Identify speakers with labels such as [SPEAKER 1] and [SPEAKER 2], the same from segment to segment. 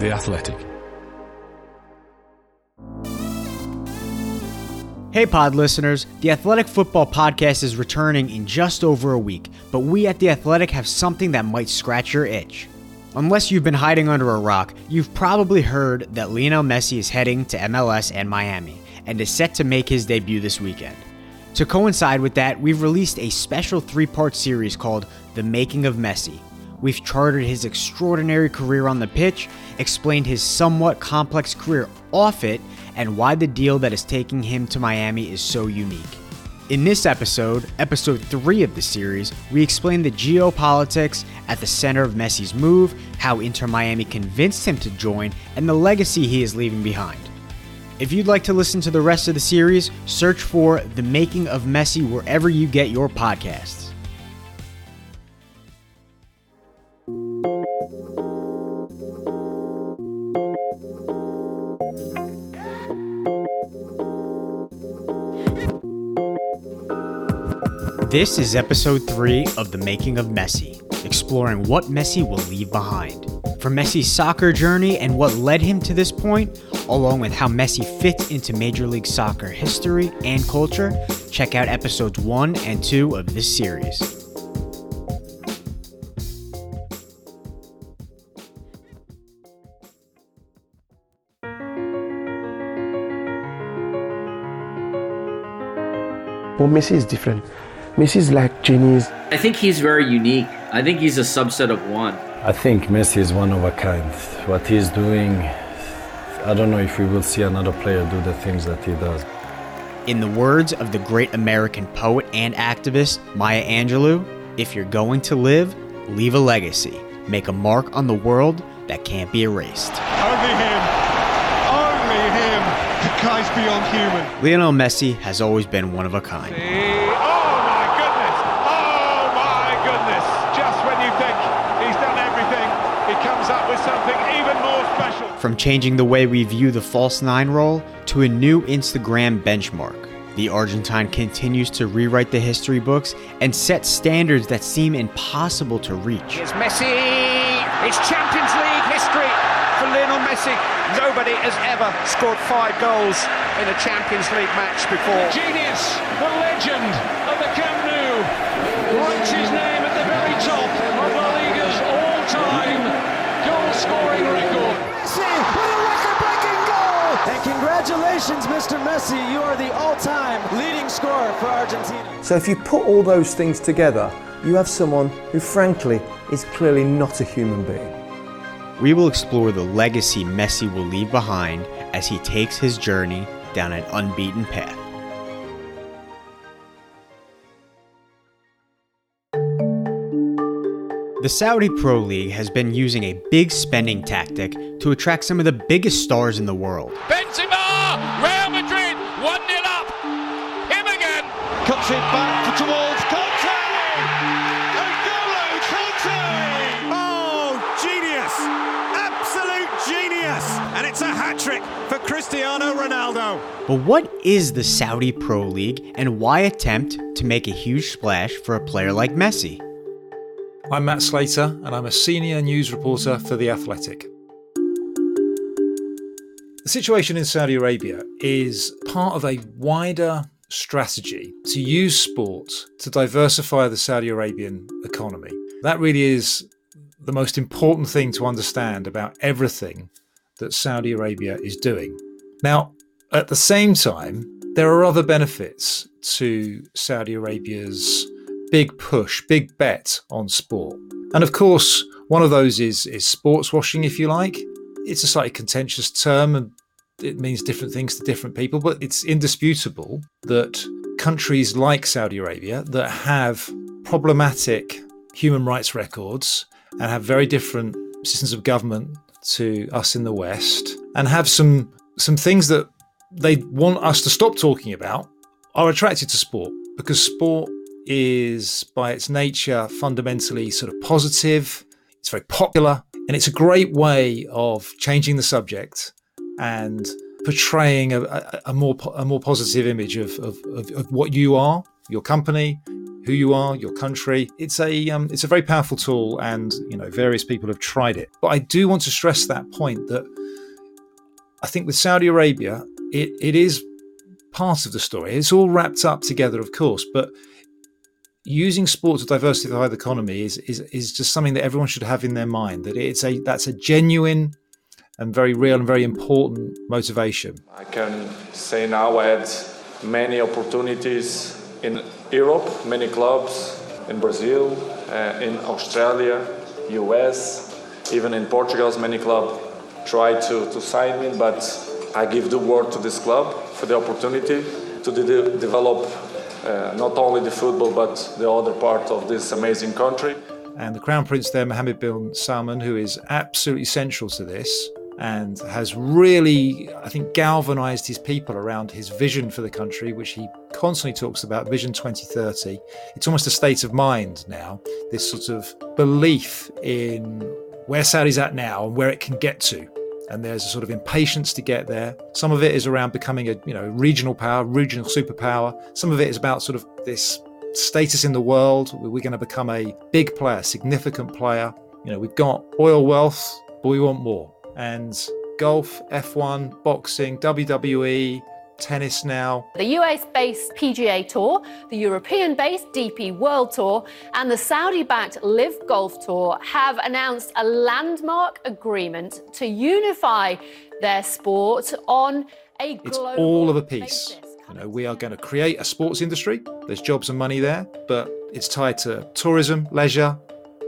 [SPEAKER 1] The Athletic.
[SPEAKER 2] Hey, pod listeners. The Athletic Football Podcast is returning in just over a week, but we at The Athletic have something that might scratch your itch. Unless you've been hiding under a rock, you've probably heard that Lionel Messi is heading to MLS and Miami and is set to make his debut this weekend. To coincide with that, we've released a special three part series called The Making of Messi. We've charted his extraordinary career on the pitch, explained his somewhat complex career off it, and why the deal that is taking him to Miami is so unique. In this episode, episode 3 of the series, we explain the geopolitics at the center of Messi's move, how Inter Miami convinced him to join, and the legacy he is leaving behind. If you'd like to listen to the rest of the series, search for The Making of Messi wherever you get your podcasts. This is episode 3 of The Making of Messi, exploring what Messi will leave behind. From Messi's soccer journey and what led him to this point, along with how Messi fits into Major League Soccer history and culture, check out episodes 1 and 2 of this series.
[SPEAKER 3] Well, Messi is different. Messi is like genius.
[SPEAKER 4] I think he's very unique. I think he's a subset of one.
[SPEAKER 5] I think Messi is one of a kind. What he's doing, I don't know if we will see another player do the things that he does.
[SPEAKER 2] In the words of the great American poet and activist Maya Angelou, if you're going to live, leave a legacy. Make a mark on the world that can't be erased.
[SPEAKER 6] Only him. Only him. The guy's beyond human.
[SPEAKER 2] Lionel Messi has always been one of a kind. From changing the way we view the false nine role to a new Instagram benchmark, the Argentine continues to rewrite the history books and set standards that seem impossible to reach.
[SPEAKER 7] It's Messi. It's Champions League history for Lionel Messi. Nobody has ever scored five goals in a Champions League match before.
[SPEAKER 6] Genius, the legend of the Camp Nou, writes his name at the very top of La Liga's all-time goal-scoring record.
[SPEAKER 8] Messi with a record-breaking goal! And congratulations, Mr. Messi. You are the all-time leading scorer for Argentina.
[SPEAKER 9] So if you put all those things together, you have someone who, frankly, is clearly not a human being.
[SPEAKER 2] We will explore the legacy Messi will leave behind as he takes his journey down an unbeaten path. The Saudi Pro League has been using a big spending tactic to attract some of the biggest stars in the world.
[SPEAKER 10] Benzema!
[SPEAKER 6] Cuts it back towards Kanté! N'Golo Kanté!
[SPEAKER 8] Oh, genius! Absolute genius! And it's a hat trick for Cristiano Ronaldo.
[SPEAKER 2] But what is the Saudi Pro League and why attempt to make a huge splash for a player like Messi?
[SPEAKER 11] I'm Matt Slater, and I'm a senior news reporter for The Athletic. The situation in Saudi Arabia is part of a wider strategy to use sport to diversify the Saudi Arabian economy. That really is the most important thing to understand about everything that Saudi Arabia is doing. Now, at the same time, there are other benefits to Saudi Arabia's big push, big bet on sport. And of course, one of those is is sports washing, if you like. It's a slightly contentious term and it means different things to different people, but it's indisputable that countries like Saudi Arabia that have problematic human rights records and have very different systems of government to us in the West and have some some things that they want us to stop talking about are attracted to sport because sport is by its nature fundamentally sort of positive it's very popular and it's a great way of changing the subject and portraying a, a, more a more positive image of, of, of, of what you are your company who you are, your country. It's a um, it's a very powerful tool, and you know various people have tried it. But I do want to stress that point that I think with Saudi Arabia, it, it is part of the story. It's all wrapped up together, of course, but using sport to diversify the economy is, is is just something that everyone should have in their mind. That it's a that's a genuine and very real and very important motivation.
[SPEAKER 1] I can say now I had many opportunities in Europe, many clubs in Brazil, uh, in Australia, US, even in Portugal, many clubs tried to, to sign me, but I give the word to this club for the opportunity to de- develop uh, not only the football but the other part of this amazing country.
[SPEAKER 11] And the Crown Prince there, Mohammed bin Salman, who is absolutely central to this, and has really, I think, galvanized his people around his vision for the country, which he constantly talks about Vision 2030. It's almost a state of mind now, this sort of belief in where Saudi's at now and where it can get to. And there's a sort of impatience to get there. Some of it is around becoming a you know regional power, regional superpower. Some of it is about sort of this status in the world. We're going to become a big player, significant player. You know, we've got oil wealth, but we want more and golf, F1, boxing, WWE, tennis now.
[SPEAKER 12] The US based PGA Tour, the European based DP World Tour, and the Saudi backed Live Golf Tour have announced a landmark agreement to unify their sport on a global
[SPEAKER 11] It's all of a piece. You know, we are going to create a sports industry. There's jobs and money there, but it's tied to tourism, leisure.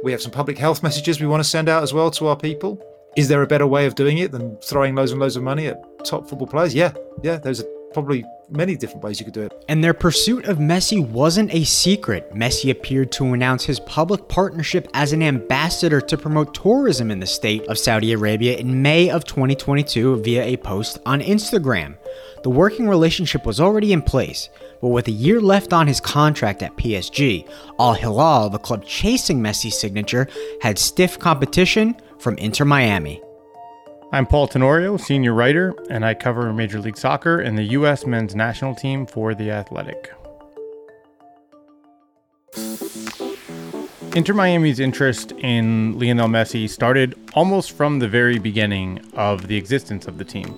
[SPEAKER 11] We have some public health messages we want to send out as well to our people. Is there a better way of doing it than throwing loads and loads of money at top football players? Yeah, yeah, there's probably many different ways you could do it.
[SPEAKER 2] And their pursuit of Messi wasn't a secret. Messi appeared to announce his public partnership as an ambassador to promote tourism in the state of Saudi Arabia in May of 2022 via a post on Instagram. The working relationship was already in place, but with a year left on his contract at PSG, Al Hilal, the club chasing Messi's signature, had stiff competition from Inter Miami.
[SPEAKER 13] I'm Paul Tenorio, senior writer, and I cover Major League Soccer and the U.S. men's national team for The Athletic. Inter Miami's interest in Lionel Messi started almost from the very beginning of the existence of the team.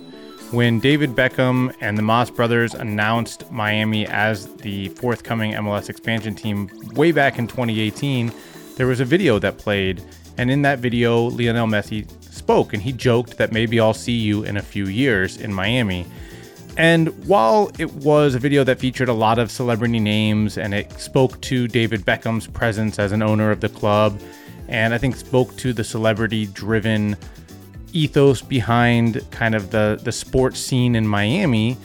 [SPEAKER 13] When David Beckham and the Mas brothers announced Miami as the forthcoming MLS expansion team way back in 2018, there was a video that played, and in that video, Lionel Messi spoke and he joked that maybe I'll see you in a few years in Miami. And while it was a video that featured a lot of celebrity names and it spoke to David Beckham's presence as an owner of the club, and I think spoke to the celebrity driven ethos behind kind of the, the sports scene in Miami,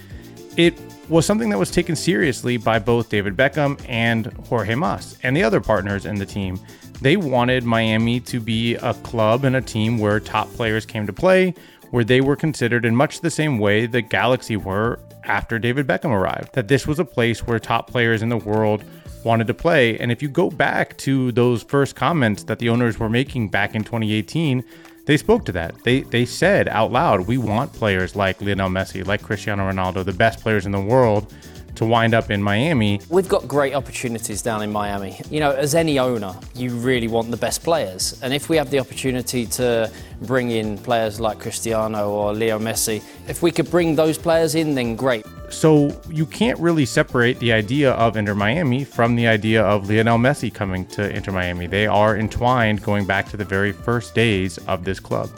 [SPEAKER 13] it was something that was taken seriously by both David Beckham and Jorge Mas and the other partners in the team. They wanted Miami to be a club and a team where top players came to play, where they were considered in much the same way the Galaxy were after David Beckham arrived. That this was a place where top players in the world wanted to play. And if you go back to those first comments that the owners were making back in 2018, they spoke to that. They they said out loud, we want players like Lionel Messi, like Cristiano Ronaldo, the best players in the world to wind up in Miami.
[SPEAKER 14] We've got great opportunities down in Miami. You know, as any owner, you really want the best players. And if we have the opportunity to bring in players like Cristiano or Leo Messi, if we could bring those players in, then great.
[SPEAKER 13] So you can't really separate the idea of Inter Miami from the idea of Lionel Messi coming to Inter Miami. They are entwined going back to the very first days of this club.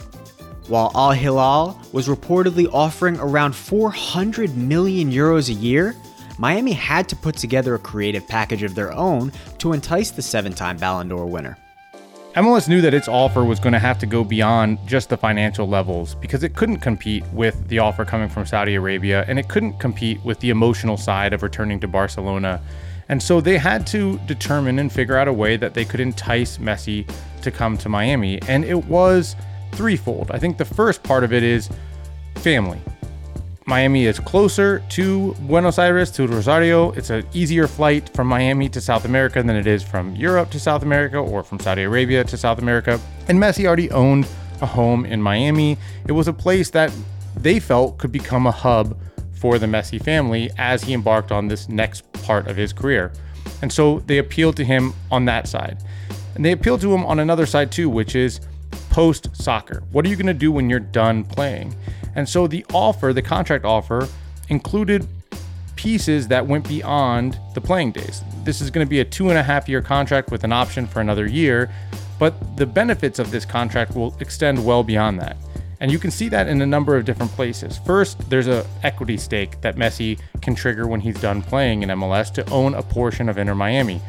[SPEAKER 2] While Al Hilal was reportedly offering around 400 million euros a year, Miami had to put together a creative package of their own to entice the seven time Ballon d'Or winner.
[SPEAKER 13] MLS knew that its offer was going to have to go beyond just the financial levels because it couldn't compete with the offer coming from Saudi Arabia and it couldn't compete with the emotional side of returning to Barcelona. And so they had to determine and figure out a way that they could entice Messi to come to Miami. And it was threefold. I think the first part of it is family. Miami is closer to Buenos Aires, to Rosario. It's an easier flight from Miami to South America than it is from Europe to South America or from Saudi Arabia to South America. And Messi already owned a home in Miami. It was a place that they felt could become a hub for the Messi family as he embarked on this next part of his career. And so they appealed to him on that side. And they appealed to him on another side too, which is post soccer. What are you going to do when you're done playing? And so the offer, the contract offer, included pieces that went beyond the playing days. This is going to be a two and a half year contract with an option for another year, but the benefits of this contract will extend well beyond that. And you can see that in a number of different places. First, there's a equity stake that Messi can trigger when he's done playing in MLS to own a portion of Inter Miami.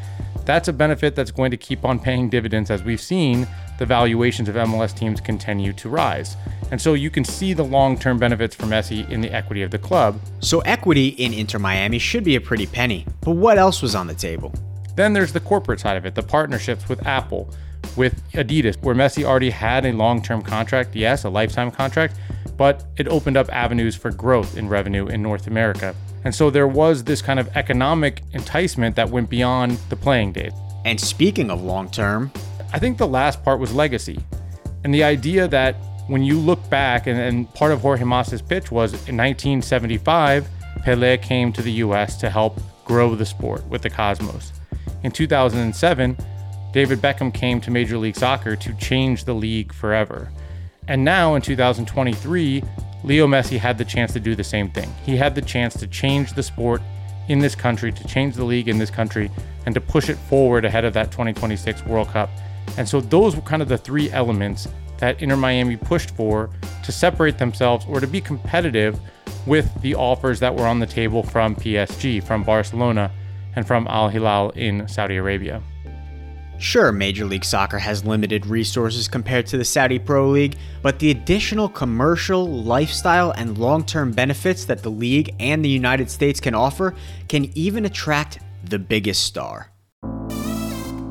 [SPEAKER 13] That's a benefit that's going to keep on paying dividends as we've seen the valuations of MLS teams continue to rise. And so you can see the long term benefits for Messi in the equity of the club.
[SPEAKER 2] So, equity in Inter Miami should be a pretty penny. But what else was on the table?
[SPEAKER 13] Then there's the corporate side of it, the partnerships with Apple, with Adidas, where Messi already had a long term contract, yes, a lifetime contract, but it opened up avenues for growth in revenue in North America. And so there was this kind of economic enticement that went beyond the playing days.
[SPEAKER 2] And speaking of long term,
[SPEAKER 13] I think the last part was legacy. And the idea that when you look back, and, and part of Jorge Mas's pitch was in 1975, Pele came to the US to help grow the sport with the Cosmos. In 2007, David Beckham came to Major League Soccer to change the league forever. And now in 2023, Leo Messi had the chance to do the same thing. He had the chance to change the sport in this country, to change the league in this country, and to push it forward ahead of that 2026 World Cup. And so those were kind of the three elements that Inter Miami pushed for to separate themselves or to be competitive with the offers that were on the table from PSG, from Barcelona, and from Al Hilal in Saudi Arabia.
[SPEAKER 2] Sure, Major League Soccer has limited resources compared to the Saudi Pro League, but the additional commercial, lifestyle, and long term benefits that the league and the United States can offer can even attract the biggest star.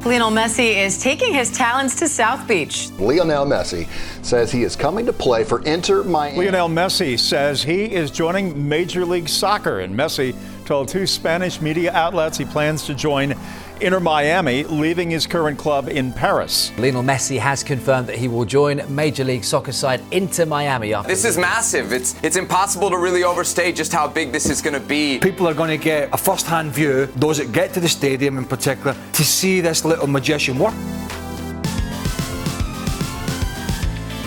[SPEAKER 15] Lionel Messi is taking his talents to South Beach.
[SPEAKER 16] Lionel Messi says he is coming to play for Inter Miami.
[SPEAKER 17] Lionel Messi says he is joining Major League Soccer, and Messi told two Spanish media outlets he plans to join Inter Miami, leaving his current club in Paris.
[SPEAKER 18] Lionel Messi has confirmed that he will join Major League Soccer side Inter Miami. After
[SPEAKER 19] this is massive. It's it's impossible to really overstate just how big this is going to be.
[SPEAKER 20] People are going to get a first-hand view, those that get to the stadium in particular, to see this little magician work.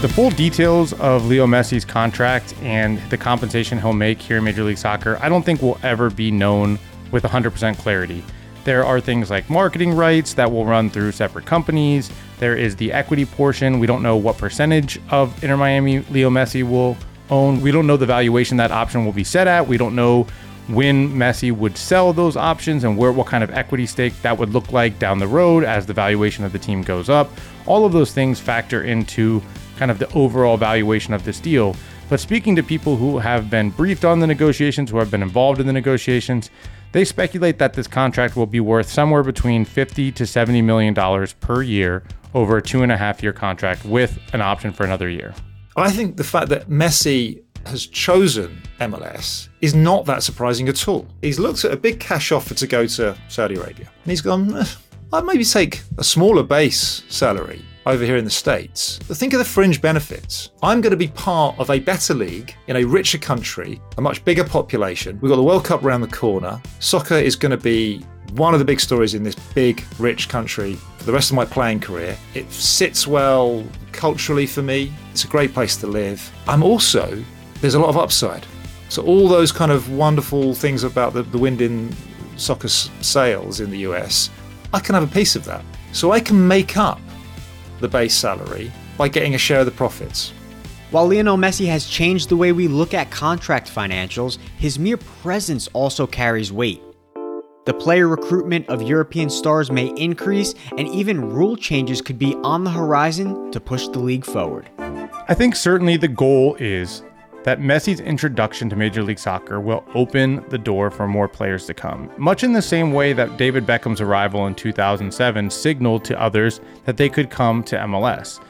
[SPEAKER 13] The full details of Leo Messi's contract and the compensation he'll make here in Major League Soccer, I don't think will ever be known with 100% clarity. There are things like marketing rights that will run through separate companies. There is the equity portion. We don't know what percentage of Inter Miami Leo Messi will own. We don't know the valuation that option will be set at. We don't know when Messi would sell those options and where what kind of equity stake that would look like down the road as the valuation of the team goes up. All of those things factor into kind of the overall valuation of this deal. But speaking to people who have been briefed on the negotiations, who have been involved in the negotiations, they speculate that this contract will be worth somewhere between 50 to 70 million dollars per year over a two and a half year contract with an option for another year.
[SPEAKER 11] I think the fact that Messi has chosen MLS is not that surprising at all. He's looked at a big cash offer to go to Saudi Arabia, and he's gone, eh, I'd maybe take a smaller base salary over here in the States. But think of the fringe benefits. I'm going to be part of a better league in a richer country, a much bigger population. We've got the World Cup around the corner. Soccer is going to be one of the big stories in this big, rich country for the rest of my playing career. It sits well culturally for me. It's a great place to live. I'm also, there's a lot of upside. So, all those kind of wonderful things about the, the wind in soccer sales in the US, I can have a piece of that. So, I can make up the base salary by getting a share of the profits.
[SPEAKER 2] While Lionel Messi has changed the way we look at contract financials, his mere presence also carries weight. The player recruitment of European stars may increase, and even rule changes could be on the horizon to push the league forward.
[SPEAKER 13] I think certainly the goal is that Messi's introduction to Major League Soccer will open the door for more players to come, much in the same way that David Beckham's arrival in 2007 signaled to others that they could come to MLS.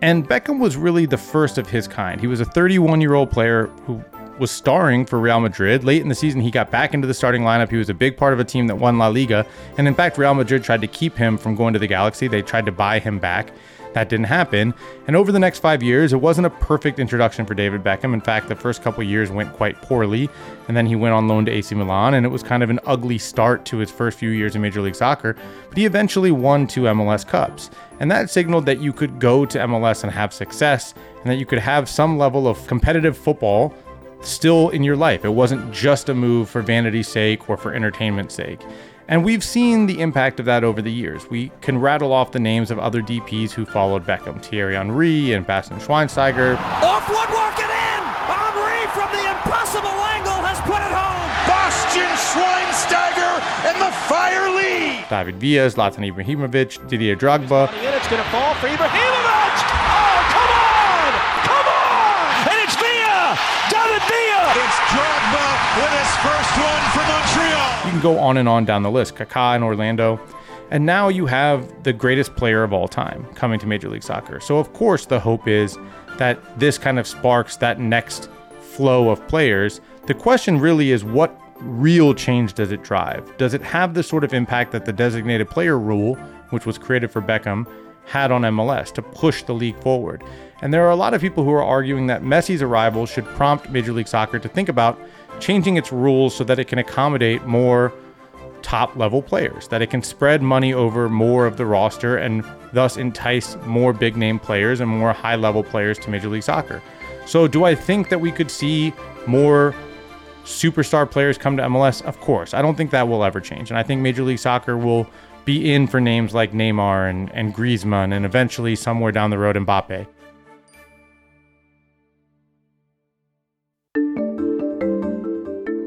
[SPEAKER 13] And Beckham was really the first of his kind. He was a 31 year old player who was starring for Real Madrid. Late in the season, he got back into the starting lineup. He was a big part of a team that won La Liga. And in fact, Real Madrid tried to keep him from going to the Galaxy. They tried to buy him back. That didn't happen. And over the next five years, it wasn't a perfect introduction for David Beckham. In fact, the first couple years went quite poorly. And then he went on loan to AC Milan, and it was kind of an ugly start to his first few years in Major League Soccer. But he eventually won two MLS Cups. And that signaled that you could go to MLS and have success, and that you could have some level of competitive football still in your life. It wasn't just a move for vanity's sake or for entertainment's sake. And we've seen the impact of that over the years. We can rattle off the names of other DPs who followed Beckham Thierry Henry and Bastian Schweinsteiger.
[SPEAKER 6] Off woodwork and in! Henry from the impossible angle has put it home! Bastian Schweinsteiger and the fire lead!
[SPEAKER 13] David Villa, Zlatan Ibrahimovic, Didier Drogba.
[SPEAKER 6] It's going to fall for Ibrahimovic! Oh, come on! Come on! And it's Villa! David Villa! It's Drogba with his first one for Montreal!
[SPEAKER 13] You can go on and on down the list. Kaká in Orlando. And now you have the greatest player of all time coming to Major League Soccer. So, of course, the hope is that this kind of sparks that next flow of players. The question really is what real change does it drive? Does it have the sort of impact that the designated player rule, which was created for Beckham, had on MLS to push the league forward? And there are a lot of people who are arguing that Messi's arrival should prompt Major League Soccer to think about changing its rules so that it can accommodate more top level players, that it can spread money over more of the roster and thus entice more big name players and more high level players to Major League Soccer. So, do I think that we could see more superstar players come to MLS? Of course. I don't think that will ever change. And I think Major League Soccer will be in for names like Neymar and, and Griezmann and eventually somewhere down the road Mbappe.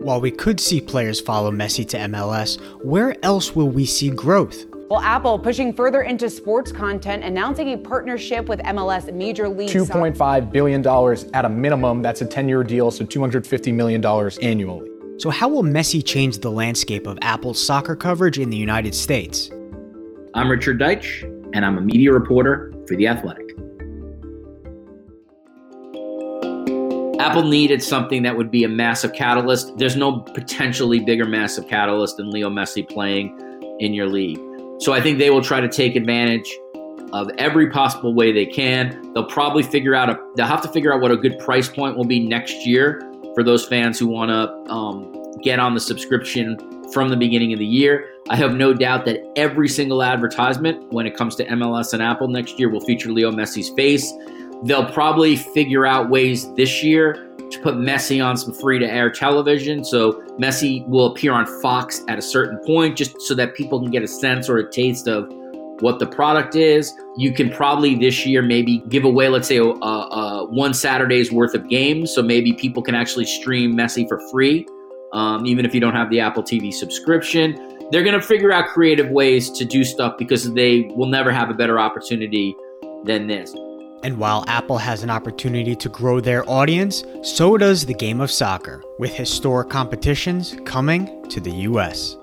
[SPEAKER 2] While we could see players follow Messi to MLS, where else will we see growth?
[SPEAKER 21] Well, Apple pushing further into sports content, announcing a partnership with MLS Major League
[SPEAKER 22] $2.5 billion at a minimum. That's a 10 year deal, so $250 million annually.
[SPEAKER 2] So, how will Messi change the landscape of Apple's soccer coverage in the United States?
[SPEAKER 4] I'm Richard Deitsch, and I'm a media reporter for The Athletic. Apple needed something that would be a massive catalyst. There's no potentially bigger massive catalyst than Leo Messi playing in your league. So I think they will try to take advantage of every possible way they can. They'll probably figure out a they'll have to figure out what a good price point will be next year for those fans who want to um, get on the subscription from the beginning of the year. I have no doubt that every single advertisement when it comes to MLS and Apple next year will feature Leo Messi's face. They'll probably figure out ways this year to put Messi on some free to air television. So Messi will appear on Fox at a certain point just so that people can get a sense or a taste of what the product is. You can probably this year maybe give away, let's say, a, a, one Saturday's worth of games. So maybe people can actually stream Messi for free, um, even if you don't have the Apple TV subscription. They're going to figure out creative ways to do stuff because they will never have a better opportunity than this.
[SPEAKER 2] And while Apple has an opportunity to grow their audience, so does the game of soccer, with historic competitions coming to the US.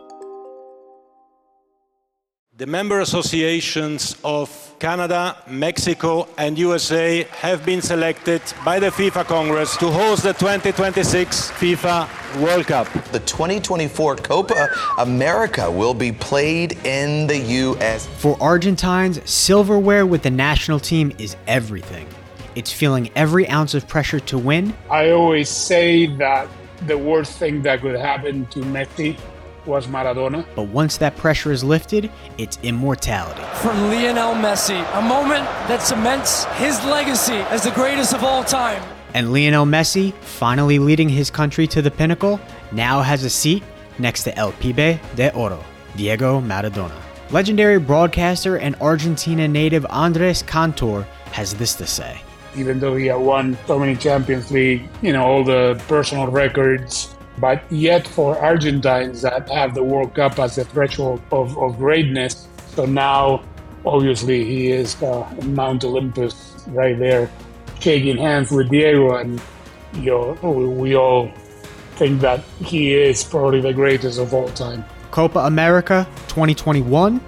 [SPEAKER 23] The member associations of Canada, Mexico, and USA have been selected by the FIFA Congress to host the 2026 FIFA World Cup.
[SPEAKER 24] The 2024 Copa America will be played in the U.S.
[SPEAKER 2] For Argentines, silverware with the national team is everything. It's feeling every ounce of pressure to win.
[SPEAKER 25] I always say that the worst thing that could happen to Messi was Maradona.
[SPEAKER 2] But once that pressure is lifted, it's immortality.
[SPEAKER 8] From Lionel Messi, a moment that cements his legacy as the greatest of all time.
[SPEAKER 2] And Lionel Messi, finally leading his country to the pinnacle, now has a seat next to El Pibe de Oro, Diego Maradona. Legendary broadcaster and Argentina native Andres Cantor has this to say.
[SPEAKER 25] Even though he had won so many Champions League, you know, all the personal records, but yet for Argentines that have the World Cup as the threshold of, of greatness, so now obviously he is uh, Mount Olympus right there, shaking hands with Diego, and you know, we all think that he is probably the greatest of all time.
[SPEAKER 2] Copa America 2021,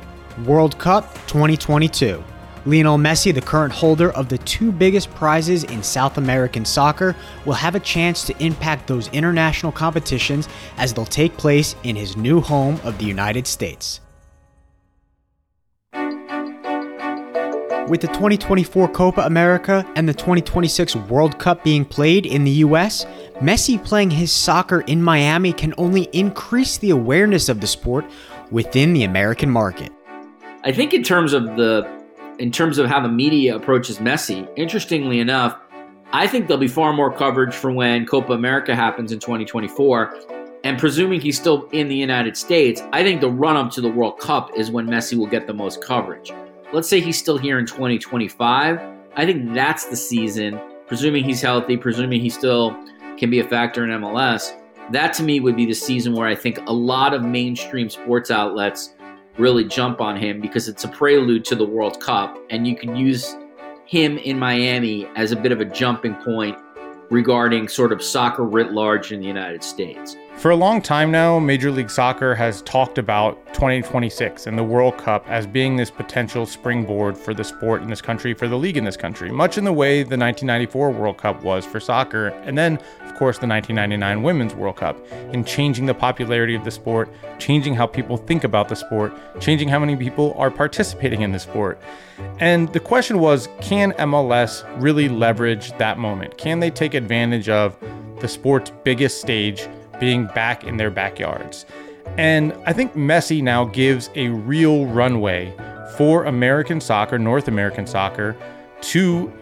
[SPEAKER 2] World Cup 2022. Lionel Messi, the current holder of the two biggest prizes in South American soccer, will have a chance to impact those international competitions as they'll take place in his new home of the United States. With the 2024 Copa America and the 2026 World Cup being played in the US, Messi playing his soccer in Miami can only increase the awareness of the sport within the American market.
[SPEAKER 4] I think in terms of the in terms of how the media approaches Messi, interestingly enough, I think there'll be far more coverage for when Copa America happens in 2024. And presuming he's still in the United States, I think the run up to the World Cup is when Messi will get the most coverage. Let's say he's still here in 2025. I think that's the season, presuming he's healthy, presuming he still can be a factor in MLS. That to me would be the season where I think a lot of mainstream sports outlets really jump on him because it's a prelude to the World Cup, and you can use him in Miami as a bit of a jumping point regarding sort of soccer writ large in the United States.
[SPEAKER 13] For a long time now, Major League Soccer has talked about 2026 and the World Cup as being this potential springboard for the sport in this country, for the league in this country, much in the way the 1994 World Cup was for soccer, and then, of course, the 1999 Women's World Cup, in changing the popularity of the sport, changing how people think about the sport, changing how many people are participating in the sport. And the question was can MLS really leverage that moment? Can they take advantage of the sport's biggest stage? Being back in their backyards. And I think Messi now gives a real runway for American soccer, North American soccer, to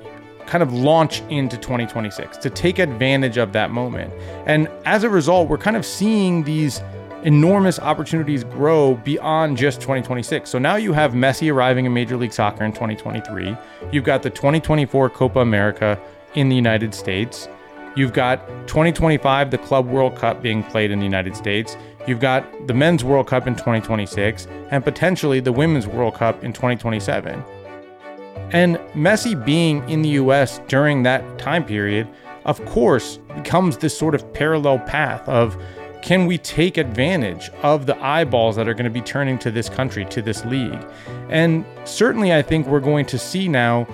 [SPEAKER 13] kind of launch into 2026, to take advantage of that moment. And as a result, we're kind of seeing these enormous opportunities grow beyond just 2026. So now you have Messi arriving in Major League Soccer in 2023. You've got the 2024 Copa America in the United States. You've got 2025, the Club World Cup being played in the United States. You've got the Men's World Cup in 2026 and potentially the Women's World Cup in 2027. And Messi being in the US during that time period, of course, becomes this sort of parallel path of can we take advantage of the eyeballs that are going to be turning to this country, to this league? And certainly, I think we're going to see now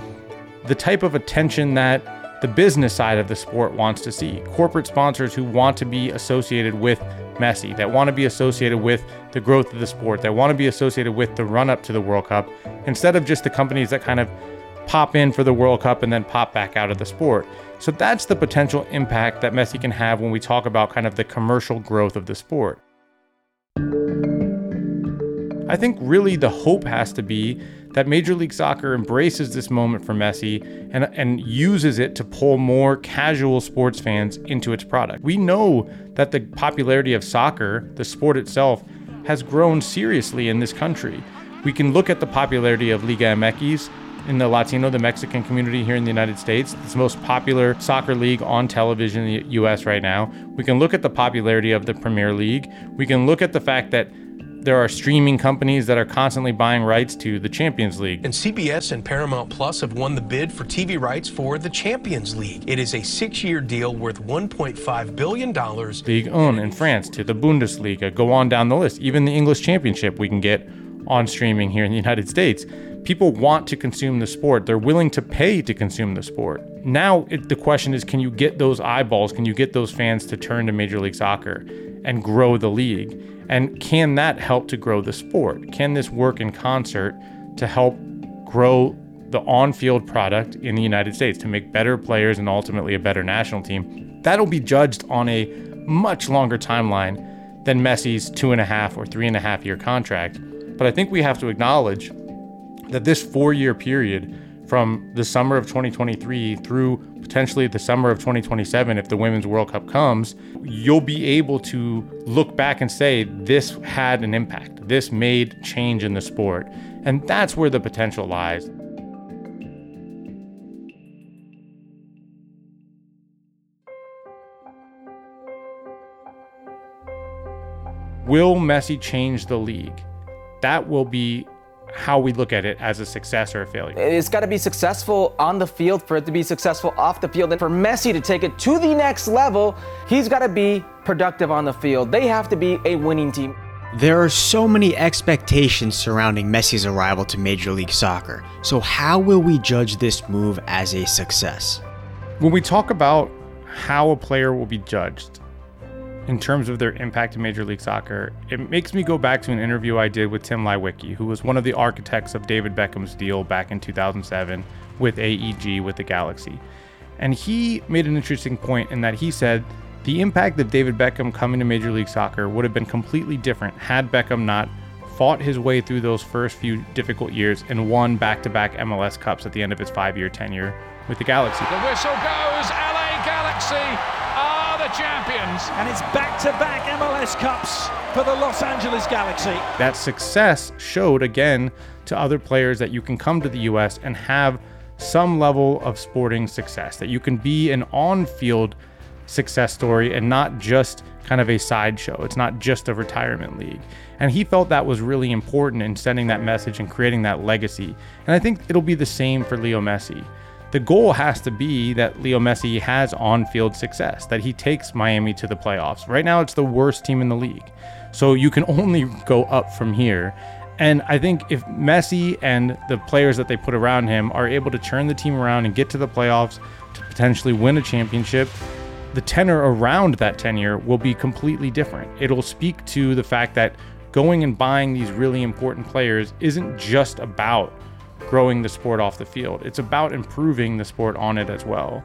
[SPEAKER 13] the type of attention that the business side of the sport wants to see. Corporate sponsors who want to be associated with Messi, that want to be associated with the growth of the sport, that want to be associated with the run up to the World Cup, instead of just the companies that kind of pop in for the World Cup and then pop back out of the sport. So that's the potential impact that Messi can have when we talk about kind of the commercial growth of the sport. I think really the hope has to be that Major League Soccer embraces this moment for Messi and, and uses it to pull more casual sports fans into its product. We know that the popularity of soccer, the sport itself, has grown seriously in this country. We can look at the popularity of Liga MX in the Latino, the Mexican community here in the United States. It's the most popular soccer league on television in the US right now. We can look at the popularity of the Premier League. We can look at the fact that there are streaming companies that are constantly buying rights to the Champions League.
[SPEAKER 26] And CBS and Paramount Plus have won the bid for TV rights for the Champions League. It is a six year deal worth $1.5 billion.
[SPEAKER 13] Ligue 1 in France to the Bundesliga. Go on down the list. Even the English Championship we can get on streaming here in the United States. People want to consume the sport. They're willing to pay to consume the sport. Now, it, the question is can you get those eyeballs? Can you get those fans to turn to Major League Soccer and grow the league? And can that help to grow the sport? Can this work in concert to help grow the on field product in the United States to make better players and ultimately a better national team? That'll be judged on a much longer timeline than Messi's two and a half or three and a half year contract. But I think we have to acknowledge that this four year period from the summer of 2023 through potentially the summer of 2027, if the Women's World Cup comes, you'll be able to look back and say, this had an impact. This made change in the sport. And that's where the potential lies. Will Messi change the league? That will be how we look at it as a success or a failure.
[SPEAKER 27] It's got to be successful on the field for it to be successful off the field. And for Messi to take it to the next level, he's got to be productive on the field. They have to be a winning team.
[SPEAKER 2] There are so many expectations surrounding Messi's arrival to Major League Soccer. So, how will we judge this move as a success?
[SPEAKER 13] When we talk about how a player will be judged, in terms of their impact in Major League Soccer, it makes me go back to an interview I did with Tim Leiweke, who was one of the architects of David Beckham's deal back in 2007 with AEG with the Galaxy. And he made an interesting point in that he said the impact of David Beckham coming to Major League Soccer would have been completely different had Beckham not fought his way through those first few difficult years and won back to back MLS Cups at the end of his five year tenure with the Galaxy.
[SPEAKER 6] The whistle goes. LA Galaxy champions. And it's back to back MLS Cups for the Los Angeles Galaxy.
[SPEAKER 13] That success showed again to other players that you can come to the US and have some level of sporting success, that you can be an on field success story and not just kind of a sideshow. It's not just a retirement league. And he felt that was really important in sending that message and creating that legacy. And I think it'll be the same for Leo Messi. The goal has to be that Leo Messi has on field success, that he takes Miami to the playoffs. Right now, it's the worst team in the league. So you can only go up from here. And I think if Messi and the players that they put around him are able to turn the team around and get to the playoffs to potentially win a championship, the tenor around that tenure will be completely different. It'll speak to the fact that going and buying these really important players isn't just about growing the sport off the field, it's about improving the sport on it as well.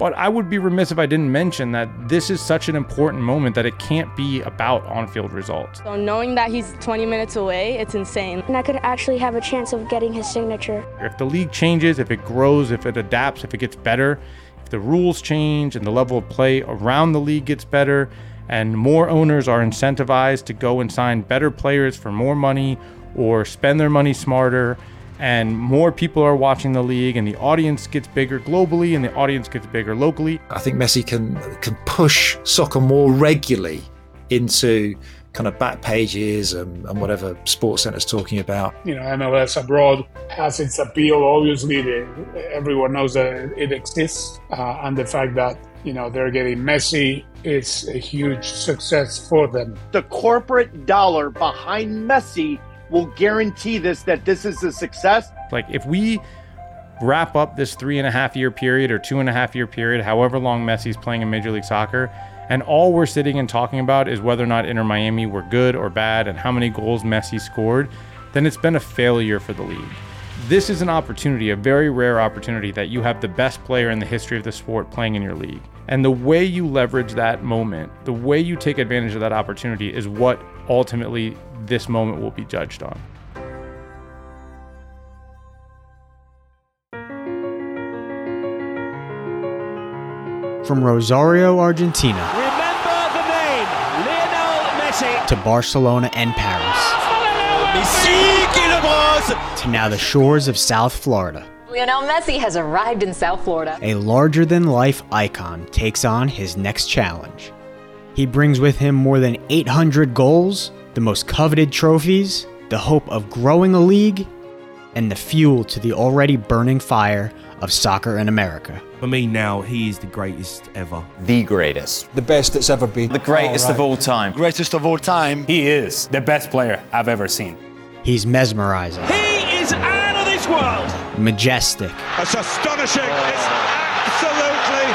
[SPEAKER 13] But I would be remiss if I didn't mention that this is such an important moment that it can't be about on field results.
[SPEAKER 28] So knowing that he's 20 minutes away, it's insane.
[SPEAKER 29] And I could actually have a chance of getting his signature.
[SPEAKER 13] If the league changes, if it grows, if it adapts, if it gets better, if the rules change and the level of play around the league gets better, and more owners are incentivized to go and sign better players for more money or spend their money smarter and more people are watching the league and the audience gets bigger globally and the audience gets bigger locally.
[SPEAKER 11] I think Messi can can push soccer more regularly into kind of back pages and, and whatever Sports Center's talking about.
[SPEAKER 25] You know, MLS abroad has its appeal. Obviously, the, everyone knows that it exists, uh, and the fact that you know they're getting Messi is a huge success for them.
[SPEAKER 30] The corporate dollar behind Messi will guarantee this that this is a success.
[SPEAKER 13] Like if we wrap up this three and a half year period or two and a half year period, however long Messi's playing in Major League Soccer, and all we're sitting and talking about is whether or not Inter Miami were good or bad and how many goals Messi scored, then it's been a failure for the league. This is an opportunity, a very rare opportunity, that you have the best player in the history of the sport playing in your league. And the way you leverage that moment, the way you take advantage of that opportunity is what ultimately this moment will be judged on.
[SPEAKER 2] From Rosario, Argentina.
[SPEAKER 6] Remember the name Lionel Messi.
[SPEAKER 2] To Barcelona and Paris. To now the shores of South Florida.
[SPEAKER 15] Lionel Messi has arrived in South Florida.
[SPEAKER 2] A larger than life icon takes on his next challenge. He brings with him more than 800 goals, the most coveted trophies, the hope of growing a league, and the fuel to the already burning fire of soccer in America.
[SPEAKER 31] For me now, he is the greatest ever.
[SPEAKER 32] The greatest.
[SPEAKER 20] The best that's ever been.
[SPEAKER 32] The greatest
[SPEAKER 20] All
[SPEAKER 32] of all time.
[SPEAKER 20] Greatest of all time.
[SPEAKER 33] He is the best player I've ever seen.
[SPEAKER 2] He's mesmerizing,
[SPEAKER 6] He is out of this world.
[SPEAKER 2] majestic,
[SPEAKER 6] That's astonishing. It's absolutely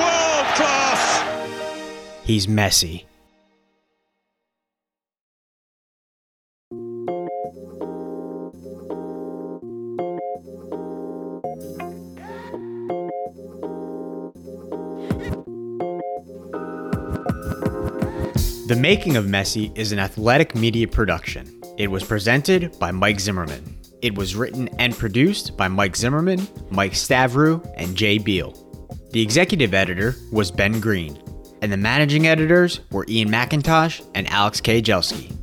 [SPEAKER 6] world class.
[SPEAKER 2] he's Messi. The Making of Messi is an athletic media production. It was presented by Mike Zimmerman. It was written and produced by Mike Zimmerman, Mike Stavru, and Jay Beal. The executive editor was Ben Green, and the managing editors were Ian McIntosh and Alex K. Jelski.